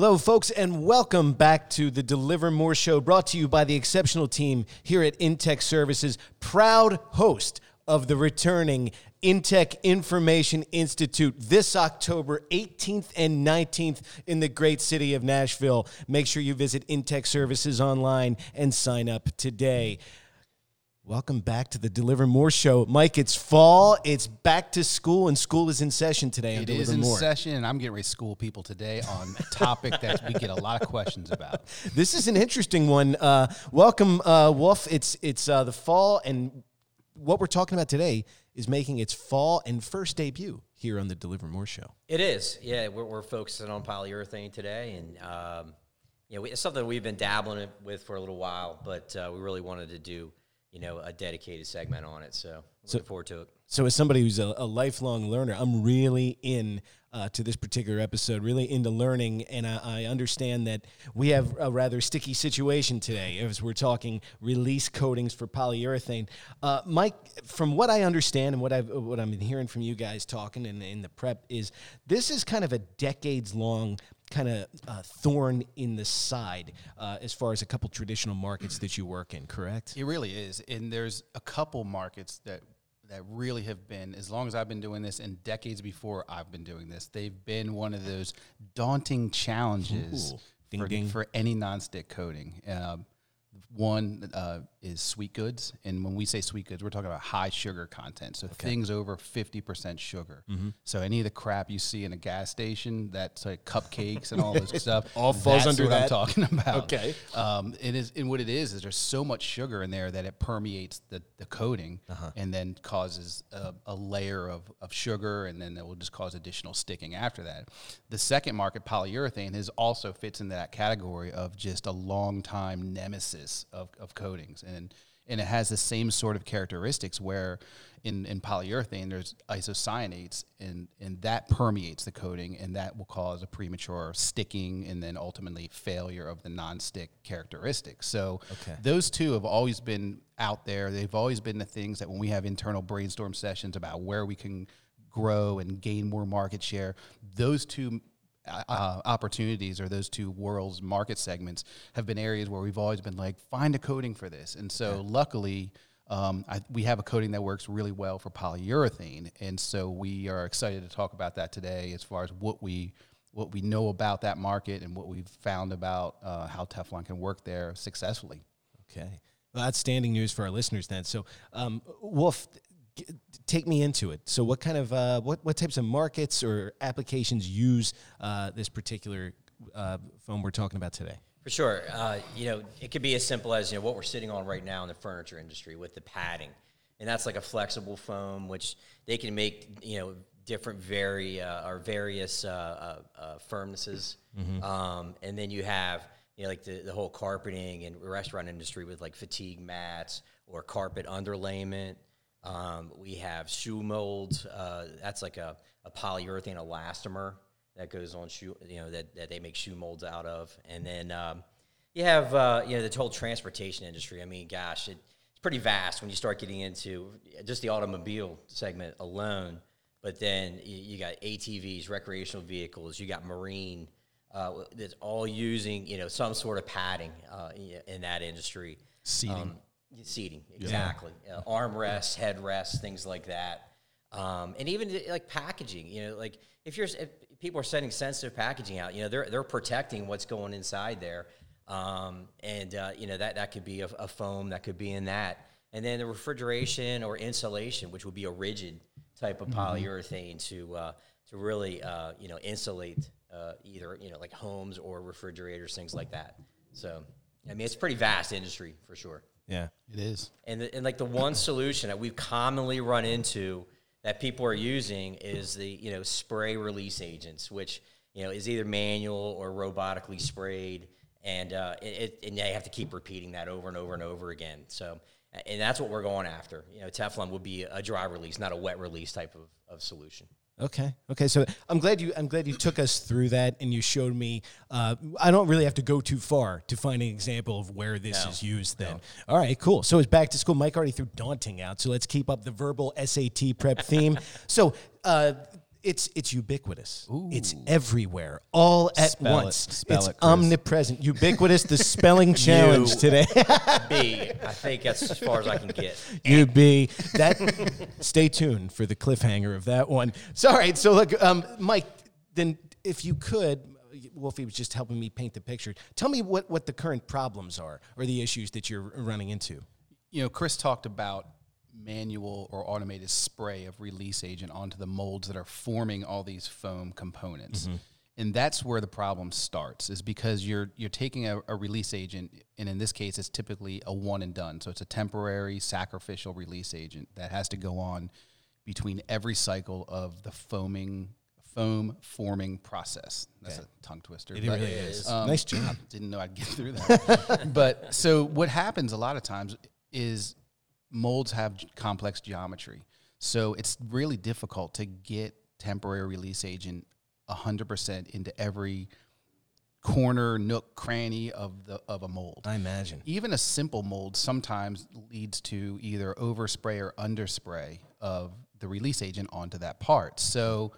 Hello, folks, and welcome back to the Deliver More Show, brought to you by the exceptional team here at Intech Services, proud host of the returning Intech Information Institute this October 18th and 19th in the great city of Nashville. Make sure you visit Intech Services online and sign up today. Welcome back to the Deliver More Show. Mike, it's fall, it's back to school, and school is in session today. on It in More. session, and I'm getting ready to school people today on a topic that we get a lot of questions about. This is an interesting one. Uh, welcome, uh, Wolf. It's it's uh, the fall, and what we're talking about today is making its fall and first debut here on the Deliver More Show. It is, yeah. We're, we're focusing on polyurethane today, and um, you know, we, it's something we've been dabbling with for a little while, but uh, we really wanted to do, you know, a dedicated segment on it. So, looking forward to it. So, as somebody who's a, a lifelong learner, I'm really in uh, to this particular episode, really into learning, and I, I understand that we have a rather sticky situation today as we're talking release coatings for polyurethane. Uh, Mike, from what I understand and what I've what I'm hearing from you guys talking in, in the prep is this is kind of a decades long kind of uh, thorn in the side uh, as far as a couple traditional markets that you work in, correct? It really is, and there's a couple markets that that really have been, as long as I've been doing this, and decades before I've been doing this, they've been one of those daunting challenges Ding, for, ding. for any nonstick coating. Um, one uh, is sweet goods, and when we say sweet goods, we're talking about high sugar content. So things over fifty percent sugar. Mm-hmm. So any of the crap you see in a gas station, that's like cupcakes and all this stuff, All falls that's under what that? I'm talking about. Okay. Um, it is, and what it is is there's so much sugar in there that it permeates the, the coating Uh-huh. and then causes a, a layer of, of sugar, and then it will just cause additional sticking after that. The second market, polyurethane, is also fits into that category of just a long time nemesis of, of coatings, and and it has the same sort of characteristics where in, in polyurethane there's isocyanates and, and that permeates the coating and that will cause a premature sticking and then ultimately failure of the non-stick characteristics so Okay. those two have always been out there they've always been the things that when we have internal brainstorm sessions about where we can grow and gain more market share those two uh, opportunities or those two worlds market segments have been areas where we've always been like find a coating for this and so luckily um, I, we have a coating that works really well for polyurethane and so we are excited to talk about that today as far as what we what we know about that market and what we've found about uh, how Teflon can work there successfully. Okay. Well, outstanding news for our listeners then. So, um, Wolf, take me into it. So, what kind of uh, what what types of markets or applications use uh, this particular uh, foam we're talking about today? For sure. Uh, you know, it could be as simple as, you know, what we're sitting on right now in the furniture industry with the padding. And that's like a flexible foam, which they can make, you know, different vari uh, or various uh, firmnesses. Um, and then you have, you know, like the, the whole carpeting and restaurant industry with like fatigue mats or carpet underlayment. Um, we have shoe molds. Uh, that's like a, a polyurethane elastomer that goes on shoe, you know, that, that they make shoe molds out of. And then um, you have, uh, you know, the whole transportation industry. I mean, gosh, it, it's pretty vast when you start getting into just the automobile segment alone. But then you, you got ATVs, recreational vehicles, you got marine, uh, that's all using, you know, some sort of padding uh, in in that industry. Seating. Um, seating, exactly. Uh, armrests, headrests, things like that. Um, and even like packaging, you know, like if you're if people are sending sensitive packaging out, you know, they're they're protecting what's going inside there, um, and uh, you know that that could be a, a foam that could be in that, and then the refrigeration or insulation, which would be a rigid type of polyurethane to uh, to really uh, you know insulate uh, either you know like homes or refrigerators, things like that. So I mean, it's a pretty vast industry for sure. Yeah. It is. And, the, and like the one solution that we've commonly run into that people are using is the you know spray release agents, which you know is either manual or robotically sprayed, and uh, it, it and they have to keep repeating that over and over and over again. So and that's what we're going after. You know, Teflon would be a dry release, not a wet release type of, of solution. Okay. Okay. So I'm glad you I'm glad you took us through that and you showed me. Uh, I don't really have to go too far to find an example of where this No. is used. Then. All right. Cool. So it's back to school. Mike already threw daunting out. So let's keep up the verbal SAT prep theme. So. Uh, it's it's ubiquitous. It's everywhere, all at Spell it. once. Spell it's it, Chris. omnipresent. Ubiquitous. The spelling challenge today. B. I think that's as far as I can get. you be that. stay tuned for the cliffhanger of that one. So, all right. So, look, um, Mike. Then, if you could, Wolfie was just helping me paint the picture. Tell me what what the current problems are or the issues that you're running into. you know, Chris talked about manual or automated spray of release agent onto the molds that are forming all these foam components. And that's where the problem starts is because you're you're taking a, a release agent and in this case it's typically a one and done. So it's a temporary sacrificial release agent that has to go on between every cycle of the foaming foam forming process. That's a tongue twister. It really is. um, nice job. didn't know I'd get through that. but so what happens a lot of times is molds have complex geometry. So it's really difficult to get temporary release agent 100% into every corner, nook, cranny of the of a mold. I imagine. Even a simple mold sometimes leads to either overspray or underspray of the release agent onto that part. So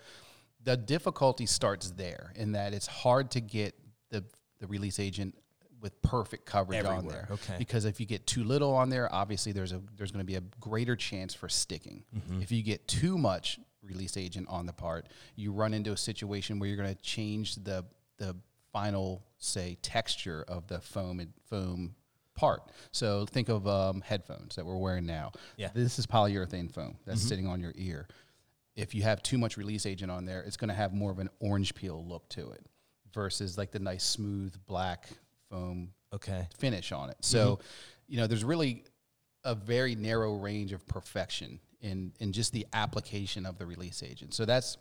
the difficulty starts there in that it's hard to get the the release agent with perfect coverage on there. okay. Because if you get too little on there, obviously there's a there's going to be a greater chance for sticking. Mm-hmm. If you get too much release agent on the part, you run into a situation where you're going to change the the final say texture of the foam and foam part. So think of um, headphones that we're wearing now. Yeah. Mm-hmm. This is polyurethane foam that's sitting on your ear. If you have too much release agent on there, it's going to have more of an orange peel look to it versus like the nice smooth black foam Okay. finish on it. So, mm-hmm. you know, there's really a very narrow range of perfection in in just the application of the release agent. So that's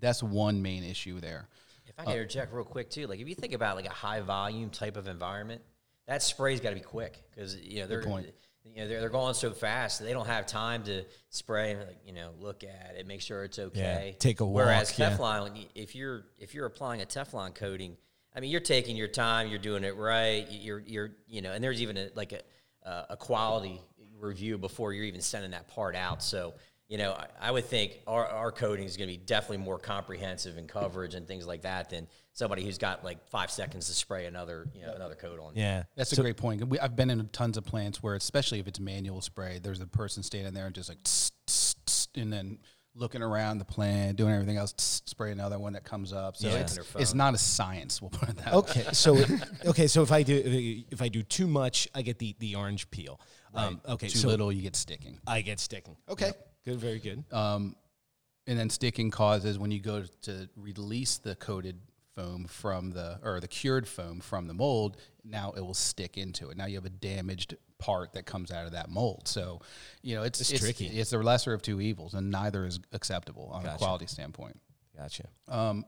that's one main issue there. If I can uh, interject real quick too, like if you think about like a high volume type of environment, that spray's got to be quick because you know they're point. you know they're, they're going so fast they don't have time to spray and like you know look at it, make sure it's okay. take a Whereas walk, yeah. Teflon, when you, if you're if you're applying a Teflon coating, I mean you're taking your time, you're doing it right, you're you're you know, and there's even a, like a uh, a quality review before you're even sending that part out. So you know, I, I would think our, our coating is going to be definitely more comprehensive in coverage and things like that than somebody who's got like five seconds to spray another, you know, another coat on. Yeah. That's a great point. We, I've been in tons of plants where, especially if it's manual spray, there's a person standing there and just like, tss, tss, tss, and then looking around the plant, doing everything else, spray another one that comes up. So Yeah. it's, it's not a science. We'll put it that way. Okay, so okay, so if I do if I do too much, I get the the orange peel. Um, okay, Too so little, you get sticking. I get sticking. Okay, good, very good. Um, and then sticking causes when you go to release the coated foam from the or the cured foam from the mold now it will stick into it now you have a damaged part that comes out of that mold so you know it's It's it's, tricky. it's the lesser of two evils and neither is acceptable on a quality standpoint Gotcha. um,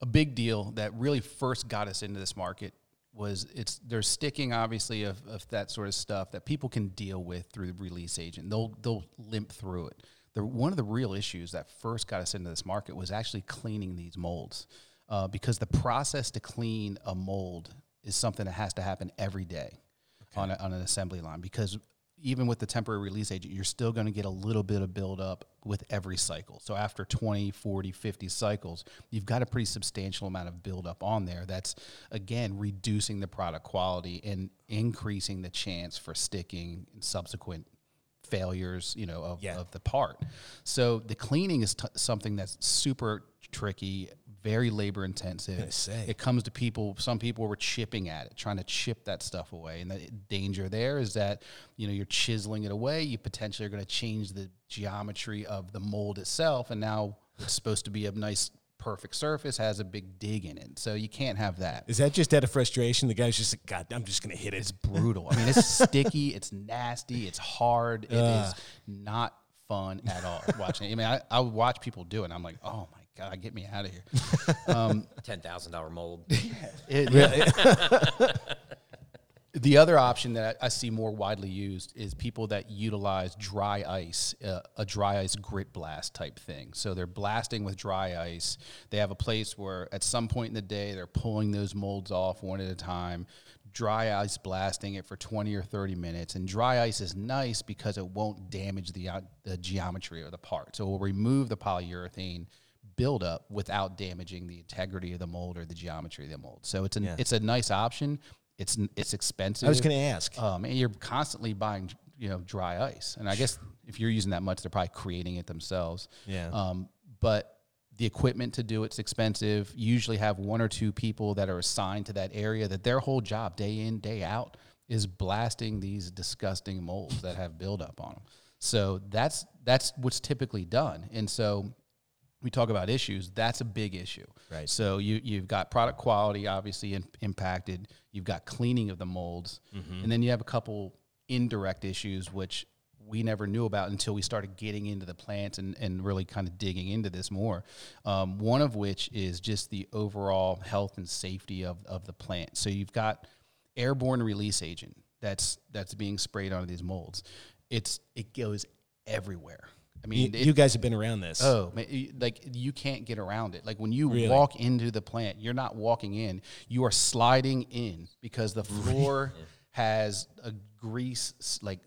a big deal that really first got us into this market was it's there's sticking obviously of, of that sort of stuff that people can deal with through the release agent. They'll they'll limp through it. The, one of the real issues that first got us into this market was actually cleaning these molds uh, because the process to clean a mold is something that has to happen every day on, a, on an assembly line because even with the temporary release agent, you're still going to get a little bit of buildup with every cycle. So after 20, 40, 50 cycles, you've got a pretty substantial amount of buildup on there. That's, again, reducing the product quality and increasing the chance for sticking and subsequent failures, you know, of, Yeah. of the part. So the cleaning is t- something that's super tricky, very labor intensive. It comes to people. Some people were chipping at it, trying to chip that stuff away, and the danger there is that you know you're chiseling it away. You potentially are going to change the geometry of the mold itself, and now it's supposed to be a nice, perfect surface has a big dig in it. So you can't have that. Is that just out of frustration? The guy's just like, God, I'm just gonna hit it. It's brutal. I mean, it's sticky, it's nasty, it's hard. It is not fun at all watching it. I mean, I, I watch people do it, and I'm like, oh my God, get me out of here. Ten thousand dollar mold. It- the other option that I see more widely used is people that utilize dry ice, uh, a dry ice grit blast type thing. So they're blasting with dry ice. They have a place where at some point in the day they're pulling those molds off one at a time, dry ice blasting it for 20 or 30 minutes. And dry ice is nice because it won't damage the, uh, the geometry of the part. So it will remove the polyurethane buildup without damaging the integrity of the mold or the geometry of the mold. So it's an Yeah. it's a nice option. It's it's expensive. I was going to ask. Um, and you're constantly buying, you know, dry ice. And I guess if you're using that much, they're probably creating it themselves. Yeah. Um, but the equipment to do it's expensive. You usually have one or two people that are assigned to that area that their whole job, day in, day out, is blasting these disgusting molds that have buildup on them. So that's that's what's typically done. And so we talk about issues, that's a big issue. Right. So you you've got product quality obviously in, impacted. You've got cleaning of the molds, and then you have a couple indirect issues which we never knew about until we started getting into the plants and, and really kind of digging into this more. Um, one of which is just the overall health and safety of, of the plant. So you've got airborne release agent that's that's being sprayed onto these molds. It's it goes everywhere. I you, mean, it- you guys have been around this. Oh, man, like you can't get around it. Like when you Really? walk into the plant, you're not walking in; you are sliding in because the floor has a grease like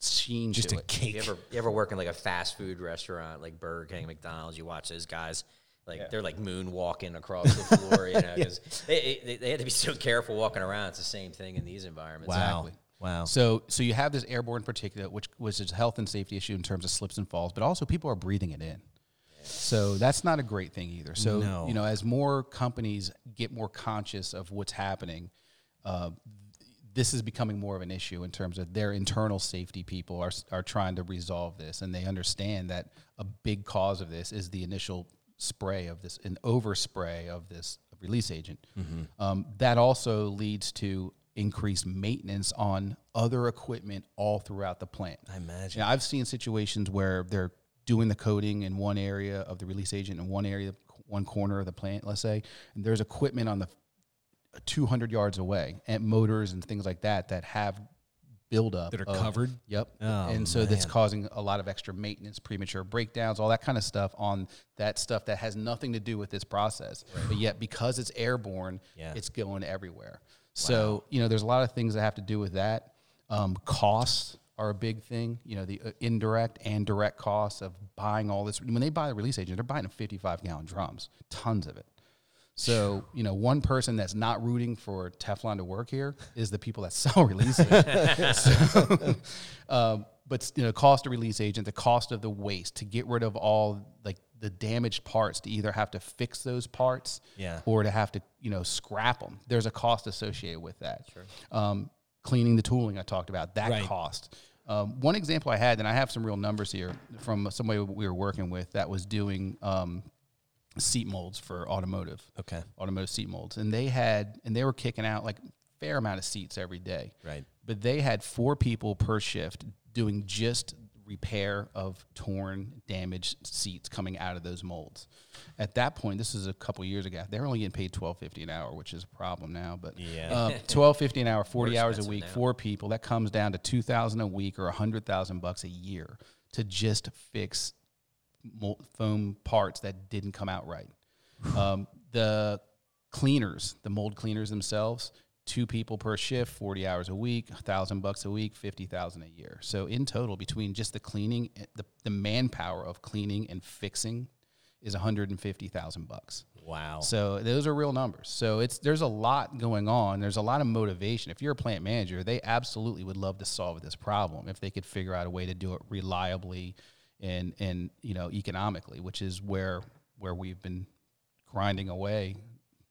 sheen just to a it. cake. You ever you ever work in like a fast food restaurant like Burger King, McDonald's? You watch those guys. Like they're like moonwalking across the floor, you know, because they, they, they had to be so careful walking around. It's the same thing in these environments. wow. Exactly. Wow. So, so you have this airborne particulate, which was a health and safety issue in terms of slips and falls, but also people are breathing it in. So that's not a great thing either. So No. you know, as more companies get more conscious of what's happening, uh, this is becoming more of an issue in terms of their internal safety. People are are trying to resolve this, and they understand that a big cause of this is the initial spray of this, an overspray of this release agent. Um, that also leads to increased maintenance on other equipment all throughout the plant. I imagine. Yeah, I've seen situations where they're doing the coating in one area of the release agent in one area, one corner of the plant, let's say, and there's equipment on the 200 yards away and motors and things like that that have buildup That are of- covered? Yep. Oh, and so that's causing a lot of extra maintenance, premature breakdowns, all that kind of stuff on that stuff that has nothing to do with this process. But yet, because it's airborne, Yeah. it's going everywhere. So, you know, there's a lot of things that have to do with that. Um, costs are a big thing. You know, the uh, indirect and direct costs of buying all this. When they buy the release agent, they're buying a 55 gallon drums, tons of it. So, you know, one person that's not rooting for Teflon to work here is the people that sell release agent. so, um, but you know, cost of release agent, the cost of the waste to get rid of all like the damaged parts to either have to fix those parts Yeah. or to have to, you know, scrap them. There's a cost associated with that. Um, cleaning the tooling I talked about, that Right. cost. Um, one example I had, and I have some real numbers here from somebody we were working with that was doing um, seat molds for automotive Okay. automotive seat molds, and they had and they were kicking out like fair amount of seats every day. Right. But they had four people per shift doing just repair of torn, damaged seats coming out of those molds. At that point, this is a couple years ago. They're only getting paid twelve fifty an hour, which is a problem now. But Yeah. um, twelve fifty an hour, forty hours a week, now. four people. That comes down to two thousand a week or a hundred thousand bucks a year to just fix foam parts that didn't come out right. Um, the cleaners, the mold cleaners themselves, two people per shift, 40 hours a week, a thousand bucks a week, 50,000 a year. So in total, between just the cleaning, eh, the, the manpower of cleaning and fixing is 150,000 bucks. Wow. So those are real numbers. So it's there's a lot going on. There's a lot of motivation. If you're a plant manager, they absolutely would love to solve this problem if they could figure out a way to do it reliably and and you know economically, which is where where we've been grinding away,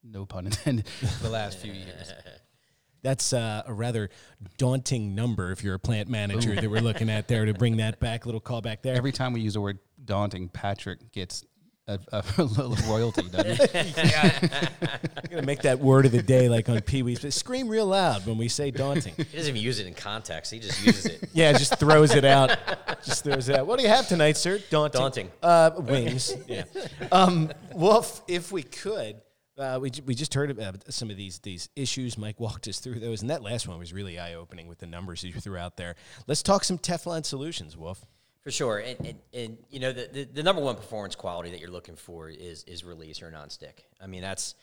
no pun intended, the last few years. That's uh, a rather daunting number if you're a plant manager that we're looking at there to bring that back. a Little call back there. Every time we use the word daunting, Patrick gets a, a little royalty, doesn't he? I'm gonna make that word of the day like on Pee Wee's. But scream real loud when we say daunting. He doesn't even use it in context. He just uses it. Yeah, just throws it out. Just throws it out. What do you have tonight, sir? Daunting. Daunting. Uh, wings. yeah. Um, well, if, if we could, uh, we, we just heard about some of these these issues. Mike walked us through those, and that last one was really eye opening with the numbers you threw out there. Let's talk some Teflon solutions, Wolf. For sure, and, and, and you know the, the, the number one performance quality that you're looking for is is release or nonstick. I mean that's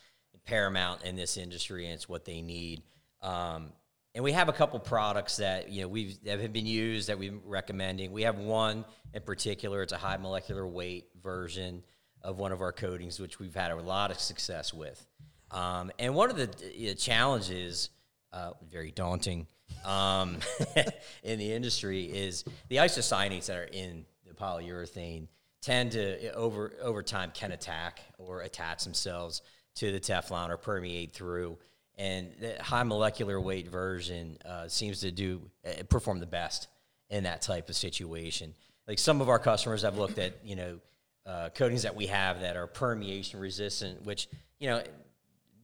paramount in this industry, and it's what they need. Um, and we have a couple products that you know we've that have been used that we're recommending. We have one in particular; it's a high molecular weight version. Of one of our coatings, which we've had a lot of success with. Um, and one of the challenges, uh, very daunting um, in the industry, is the isocyanates that are in the polyurethane tend to over over time can attack or attach themselves to the Teflon or permeate through. And the high molecular weight version uh, seems to do uh, perform the best in that type of situation. Like some of our customers have looked at, you know, uh, coatings that we have that are permeation resistant, which you know,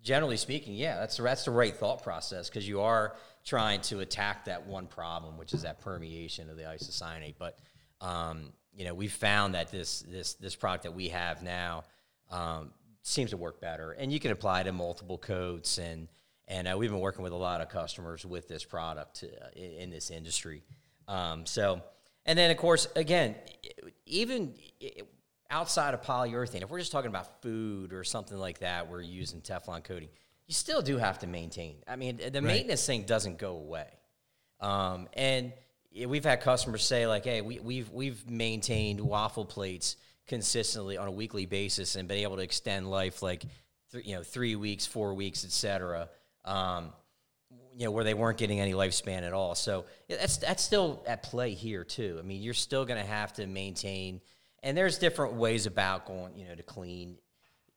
generally speaking, yeah, that's that's the right thought process because you are trying to attack that one problem, which is that permeation of the isocyanate. But um, you know, we've found that this this this product that we have now um, seems to work better, and you can apply it to multiple coats, and and uh, we've been working with a lot of customers with this product uh, in, in, this industry. Um, so, and then of course, again, even outside of polyurethane, if we're just talking about food or something like that, we're using Teflon coating. You still do have to maintain. I mean, the right. maintenance thing doesn't go away, um, and we've had customers say like, "Hey, we, we've we've maintained waffle plates consistently on a weekly basis and been able to extend life like, th- you know, three weeks, four weeks, etc." Um, you know, where they weren't getting any lifespan at all. So yeah, that's that's still at play here too. I mean, you're still going to have to maintain, and there's different ways about going, you know, to clean.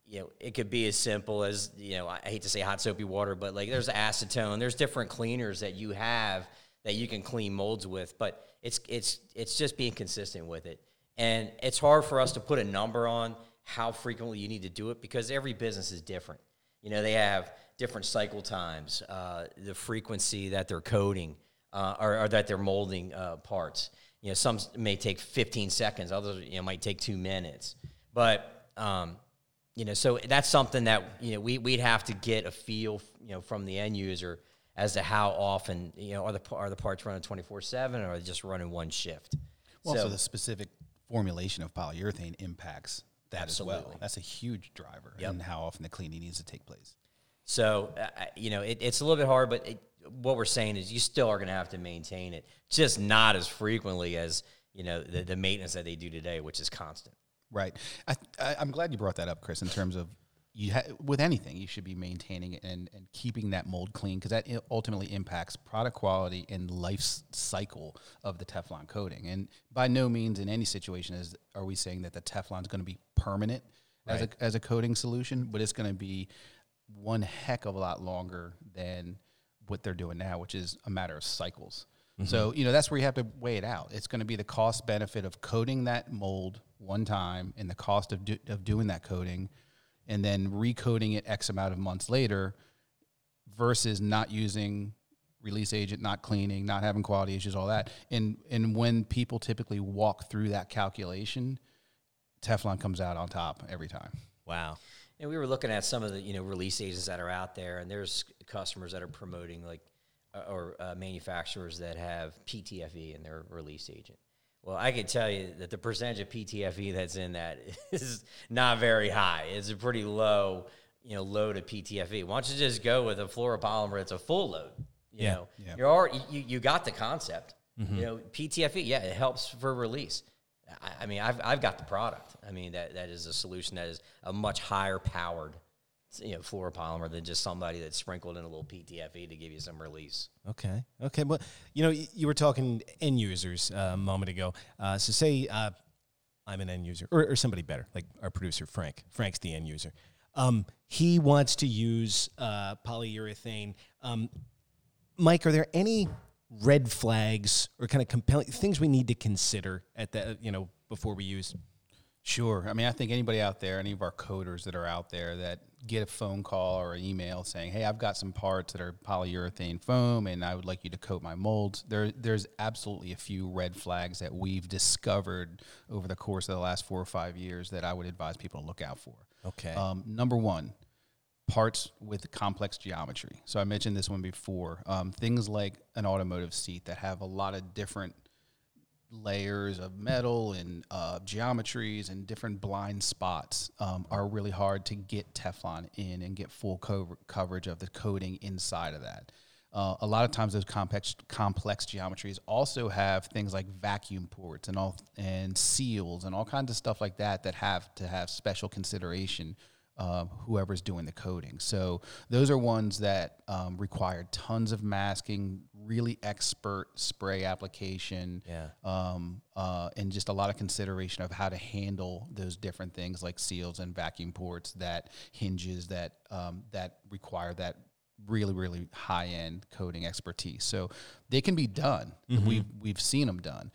You know, it could be as simple as you know, I hate to say hot soapy water, but like there's acetone, there's different cleaners that you have that you can clean molds with, but it's it's it's just being consistent with it. And it's hard for us to put a number on how frequently you need to do it because every business is different. You know, they have different cycle times, uh, the frequency that they're coating uh, or, or, that they're molding uh, parts. You know, some may take 15 seconds, others you know might take two minutes. But um, you know, so that's something that you know we we'd have to get a feel, you know, from the end user as to how often you know are the are the parts running 24 seven or are they just running one shift. Well, so, so the specific formulation of polyurethane impacts that absolutely. as well. That's a huge driver yep. in how often the cleaning needs to take place. So uh, you know it, it's a little bit hard, but it, what we're saying is you still are going to have to maintain it, just not as frequently as you know the, the maintenance that they do today, which is constant. Right. I, I'm glad you brought that up, Chris. In terms of you ha- with anything, you should be maintaining it and, and keeping that mold clean because that ultimately impacts product quality and life cycle of the Teflon coating. And by no means in any situation is are we saying that the Teflon is going to be permanent right. as a as a coating solution, but it's going to be one heck of a lot longer than what they're doing now, which is a matter of cycles. Mm-hmm. So, you know, that's where you have to weigh it out. It's going to be the cost benefit of coating that mold one time and the cost of, do, of doing that coating and then recoding it X amount of months later versus not using release agent, not cleaning, not having quality issues, all that. And and when people typically walk through that calculation, Teflon comes out on top every time. Wow. And we were looking at some of the you know release agents that are out there, and there's customers that are promoting like or uh, manufacturers that have PTFE in their release agent. Well, I can tell you that the percentage of PTFE that's in that is not very high. It's a pretty low, you know, load of PTFE. Why don't you just go with a fluoropolymer that's a full load? You yeah, know, yeah. you're already, you, you got the concept. Mm-hmm. You know, PTFE, yeah, it helps for release. I, I, mean, I've, I've got the product. I mean, that, that is a solution that is a much higher powered you know fluoropolymer than just somebody that sprinkled in a little PTFE to give you some release. Okay. Okay. Well, you know, you were talking end users uh, a moment ago. Uh, so say uh, I'm an end user, or, or, somebody better, like our producer Frank. Frank's the end user. Um, he wants to use uh, polyurethane. Um, Mike, are there any red flags or kind of compelling things we need to consider at that you know before we use? Sure. I mean, I think anybody out there, any of our coders that are out there that get a phone call or an email saying, "Hey, I've got some parts that are polyurethane foam, and I would like you to coat my molds." There, there's absolutely a few red flags that we've discovered over the course of the last four or five years that I would advise people to look out for. Okay. Um, number one, parts with complex geometry. So I mentioned this one before. Um, things like an automotive seat that have a lot of different layers of metal and uh, geometries and different blind spots um, are really hard to get Teflon in and get full co- coverage of the coating inside of that. uh, a lot of times those complex complex geometries also have things like vacuum ports and all and seals and all kinds of stuff like that that have to have special consideration uh, whoever's doing the coding. So those are ones that um, require tons of masking, really expert spray application, Yeah. um, uh, and just a lot of consideration of how to handle those different things like seals and vacuum ports, that hinges that um, that require that really really high end coding expertise. So they can be done. We've we've seen them done,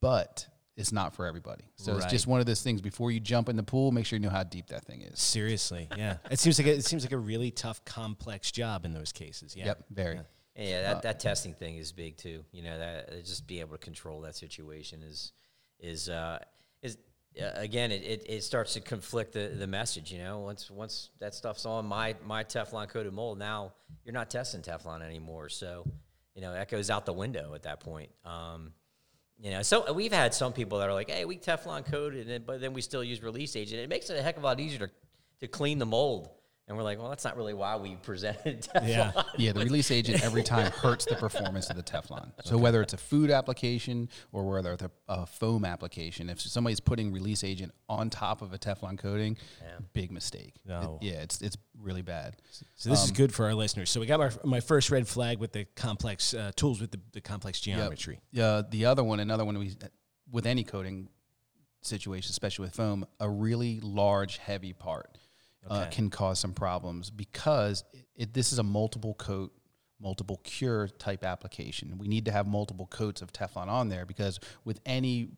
but it's not for everybody. So it's just one of those things. Before you jump in the pool, make sure you know how deep that thing is. Seriously, yeah. It seems like a, it seems like a really tough, complex job in those cases. Yeah. Yep, very. Yeah, that, that testing thing is big too. You know, that uh, just being able to control that situation is is uh, is uh, again it, it, it starts to conflict the, the message. You know, once once that stuff's on my my Teflon coated mold, now you're not testing Teflon anymore. So you know that goes out the window at that point. Um, you know, so we've had some people that are like, "Hey, we Teflon coated but then we still use release agent." It makes it a heck of a lot easier to to clean the mold. And we're like, "Well, that's not really why we presented Teflon." Yeah. Yeah, the release agent every time hurts the performance of the Teflon. So whether it's a food application or whether it's a, a foam application, if somebody's putting release agent on top of a Teflon coating, big mistake. It- No. yeah, it's it's really bad. So this is good for our listeners. So we got my, my first red flag with the complex uh, tools with the, the complex geometry. Uh, the other one, another one we with any coating situation, especially with foam, a really large, heavy part uh, Okay. can cause some problems because it, it, this is a multiple coat, multiple cure type application. We need to have multiple coats of Teflon on there because with any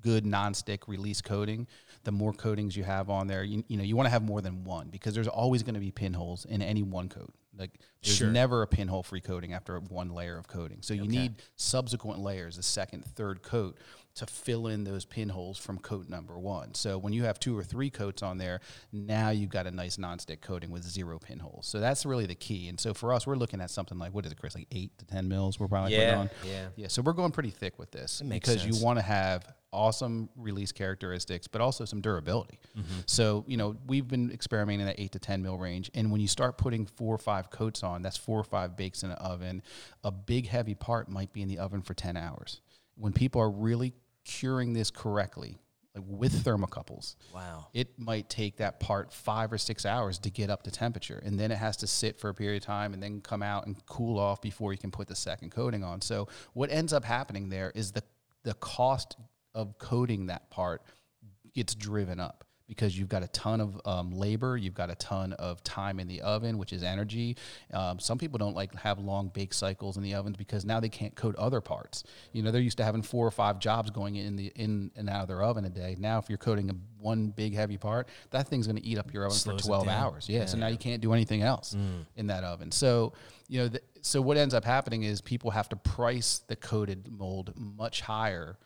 good nonstick release coating, the more coatings you have on there, you, you know, you want to have more than one because there's always going to be pinholes in any one coat. Like there's Sure. never a pinhole free coating after one layer of coating. So you need subsequent layers, the second, third coat, to fill in those pinholes from coat number one. So when you have two or three coats on there, now you've got a nice nonstick coating with zero pinholes. So that's really the key. And so for us, we're looking at something like what is it, Chris? Like eight to ten mils. We're probably putting Yeah, on. yeah. Yeah. So we're going pretty thick with this because sense. you want to have awesome release characteristics, but also some durability. Mm-hmm. So, you know, we've been experimenting in that eight to 10 mil range. And when you start putting four or five coats on, that's four or five bakes in an oven. A big, heavy part might be in the oven for 10 hours. When people are really curing this correctly, like with thermocouples, Wow. it might take that part five or six hours to get up to temperature and then it has to sit for a period of time and then come out and cool off before you can put the second coating on so what ends up happening there is the the cost of coating that part gets driven up because you've got a ton of um, labor, you've got a ton of time in the oven, which is energy. Um, some people don't like have long bake cycles in the ovens because now they can't coat other parts. You know, they're used to having four or five jobs going in the in and out of their oven a day. Now, if you're coating a, one big heavy part, that thing's going to eat up your oven Slows for 12 hours. Yeah, so now you can't do anything else in that oven. So, you know, th- so what ends up happening is people have to price the coated mold much higher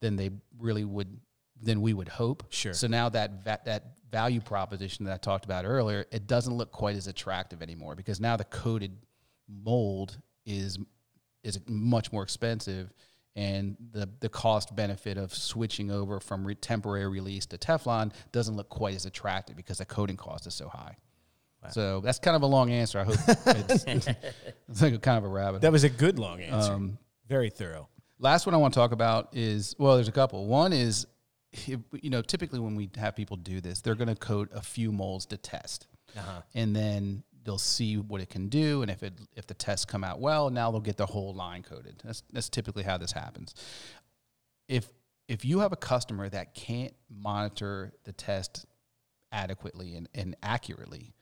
than they really would than we would hope. Sure. So now that va- that value proposition that I talked about earlier, it doesn't look quite as attractive anymore because now the coated mold is is much more expensive and the the cost benefit of switching over from re- temporary release to Teflon doesn't look quite as attractive because the coating cost is so high. Wow. So that's kind of a long answer. I hope it's, it's like a kind of a rabbit. That was a good long answer. Um, Very thorough. Last one I want to talk about is well, there's a couple. One is, if- you know, typically when we have people do this, they're going to coat a few molds to test, Uh-huh. and then they'll see what it can do, and if it if the tests come out well, now they'll get the whole line coated. That's that's typically how this happens. If if you have a customer that can't monitor the test adequately and, and accurately,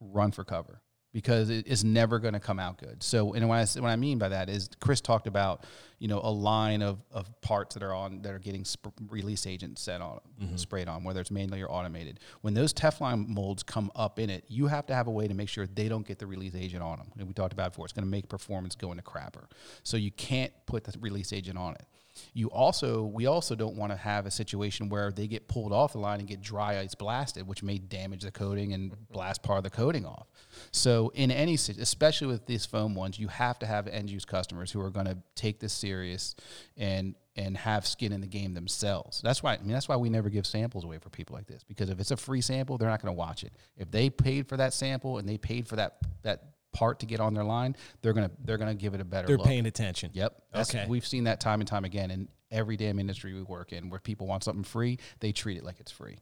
run for cover because it is never going to come out good. So, and what I, what I mean by that is Chris talked about, you know, a line of, of parts that are on, that are getting sp- release agent set on, mm-hmm. sprayed on, whether it's manually or automated. When those Teflon molds come up in it, you have to have a way to make sure they don't get the release agent on them. And we talked about it before, it's going to make performance go into crapper. So you can't put the release agent on it. You also, we also don't want to have a situation where they get pulled off the line and get dry ice blasted, which may damage the coating and mm-hmm. blast part of the coating off. So, in any, especially with these foam ones, you have to have end use customers who are going to take this serious and and have skin in the game themselves. That's why I mean that's why we never give samples away for people like this because if it's a free sample, they're not going to watch it. If they paid for that sample and they paid for that that part to get on their line, they're gonna they're gonna give it a better. They're look. paying attention. Yep. That's, Okay. We've seen that time and time again in every damn industry we work in, where people want something free, they treat it like it's free.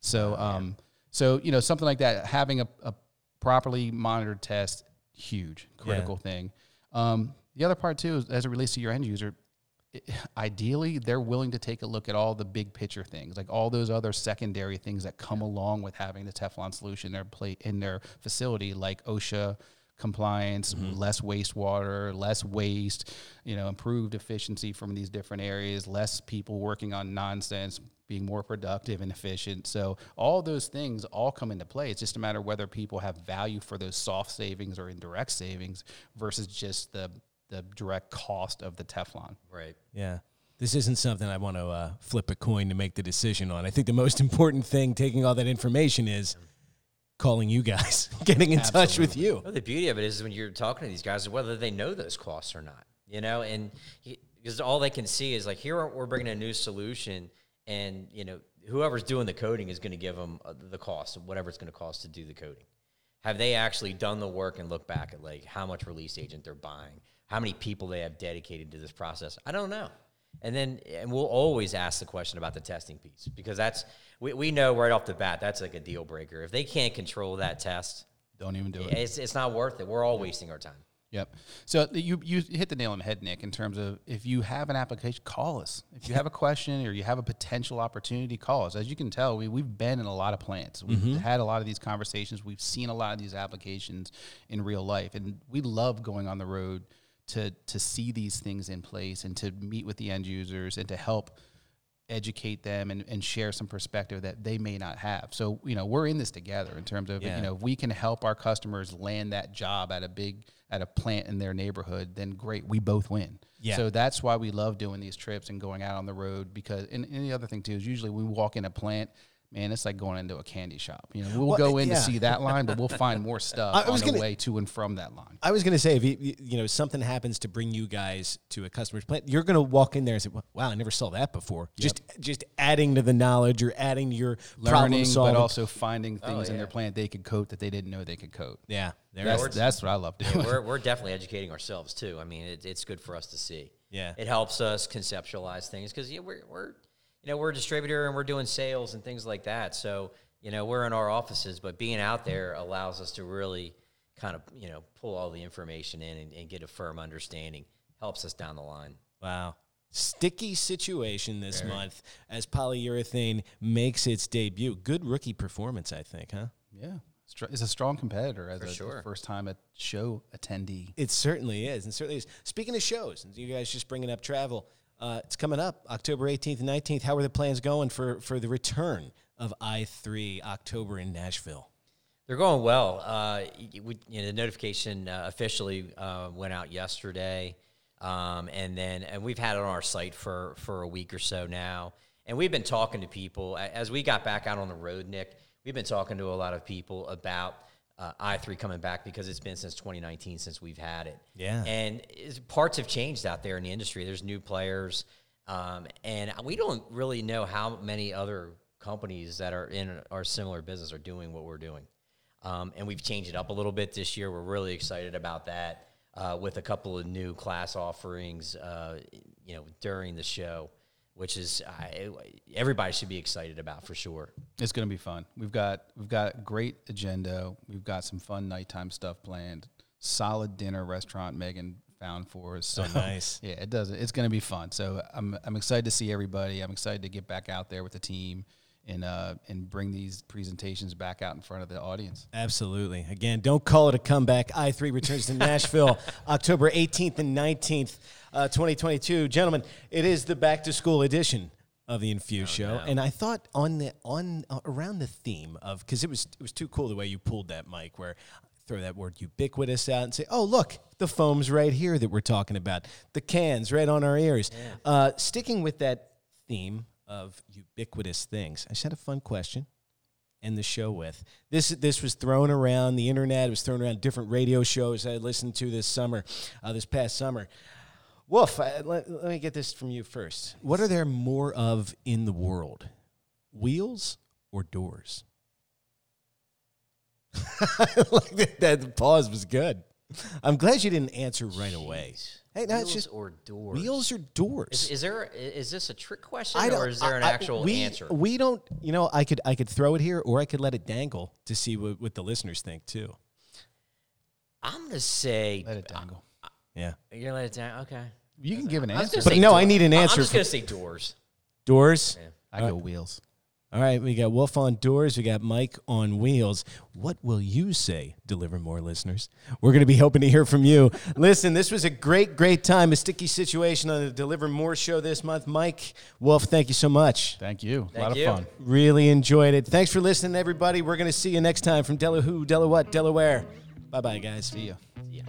So, um, so you know, something like that, having a, a properly monitored test, huge, critical thing. Um, the other part too, is as it relates to your end user, ideally they're willing to take a look at all the big picture things, like all those other secondary things that come along with having the Teflon solution in their plate in their facility, like OSHA compliance, less wastewater, less waste, you know, improved efficiency from these different areas, less people working on nonsense, being more productive and efficient. So all those things all come into play. It's just a matter of whether people have value for those soft savings or indirect savings versus just the the direct cost of the Teflon. Right. Yeah. This isn't something I want to uh, flip a coin to make the decision on. I think the most important thing, taking all that information, is calling you guys, getting in touch with you. Well, the beauty of it is when you're talking to these guys, is whether they know those costs or not, you know, and because all they can see is like, here we're bringing a new solution, and you know, whoever's doing the coding is going to give them uh, the cost of whatever it's going to cost to do the coding. Have they actually done the work and look back at like how much release agent they're buying, how many people they have dedicated to this process? I don't know. And then, and we'll always ask the question about the testing piece because that's we, we know right off the bat that's like a deal breaker. If they can't control that test, Don't even do it. it's, it's not worth it. We're all wasting our time. Yep. So you you hit the nail on the head, Nick. In terms of if you have an application, call us. If you have a question or you have a potential opportunity, call us. As you can tell, we we've been in a lot of plants. We've mm-hmm. had a lot of these conversations. We've seen a lot of these applications in real life, and we love going on the road to to see these things in place and to meet with the end users and to help educate them and, and share some perspective that they may not have. So, you know, we're in this together in terms of, Yeah. you know, if we can help our customers land that job at a big, at a plant in their neighborhood, then great, we both win. Yeah. So that's why we love doing these trips and going out on the road because, and, and the other thing too is usually we walk in a plant, man, it's like going into a candy shop. You know, we'll Well, go in yeah. to see that line, but we'll find more stuff I was on the gonna- way to and from that line. I was going to say, if you, you- you know something happens to bring you guys to a customer's plant, you're going to walk in there and say, "Wow, I never saw that before." Just just adding to the knowledge or adding to your problem Learning, solving. but also finding oh, things in yeah. their plant they could coat that they didn't know they could coat. yeah, there That's, it is. that's what I love doing. we're, we're definitely educating ourselves too. I mean, it, it's good for us to see. Yeah. it helps us conceptualize things because yeah, we're, we're you know we're a distributor and we're doing sales and things like that. So you know we're in our offices, but being out there allows us to really kind of you know pull all the information in and, and get a firm understanding. Helps us down the line. Wow. Sticky situation this month as polyurethane makes its debut. Good rookie performance, I think, huh? Yeah, Str- it's a strong competitor as a sure. first time at show attendee. It certainly is, and certainly is. Speaking of shows, you guys just bringing up travel, uh, it's coming up October 18th and 19th. How are the plans going for for the return of i3 October in Nashville? They're going well. Uh, we, you know, the notification uh, officially uh, went out yesterday, um, and then and we've had it on our site for for a week or so now. And we've been talking to people as we got back out on the road. Nick, we've been talking to a lot of people about uh, i three coming back because it's been since 2019 since we've had it. Yeah. and parts have changed out there in the industry. There's new players, um, and we don't really know how many other companies that are in our similar business are doing what we're doing. Um, and we've changed it up a little bit this year. We're really excited about that uh, with a couple of new class offerings, uh, you know, during the show, which is uh, everybody should be excited about for sure. It's going to be fun. We've got we've got a great agenda. We've got some fun nighttime stuff planned. Solid dinner restaurant Megan found for us. So nice. Yeah, it does. It's going to be fun. So I'm I'm excited to see everybody. I'm excited to get back out there with the team and uh and bring these presentations back out in front of the audience. Absolutely. Again, don't call it a comeback. i3 returns to Nashville October 18th and 19th, uh, 2022. Gentlemen, it is the back to school edition of the Infuse show. And I thought on the on uh, around the theme of cuz it was it was too cool the way you pulled that mic where throw that word ubiquitous out and say, "Oh, look, the foam's right here that we're talking about. The cans right on our ears." Uh, sticking with that theme of ubiquitous things. I just had a fun question end the show with. This this was thrown around the internet. It was thrown around different radio shows I listened to this summer, uh, this past summer. Wolf, I, let, let me get this from you first. What are there more of in the world, wheels or doors? like that, that pause was good. I'm glad you didn't answer right away. Hey, no, it's Wheels just or doors? wheels or doors. Is, is there is this a trick question I don't- or is there an I- I- actual we, answer? We don't. You know, I could I could throw it here, or I could let it dangle to see what, what the listeners think too. I'm gonna say Let it dangle. Yeah, you're gonna let it down. Okay. You can give an answer. But say no, I need an answer I'm just for- gonna say doors. doors. I go wheels. All right, we got Wolf on doors. We got Mike on wheels. What will you say, Deliver More listeners? We're going to be hoping to hear from you. Listen, this was a great, great time, a sticky situation on the Deliver More show this month. Mike, Wolf, thank you so much. Thank you. a Thank lot you. of fun. Really enjoyed it. Thanks for listening, everybody. We're going to see you next time from Della Who, Della What, Delaware. Bye bye, guys. See ya. Yeah.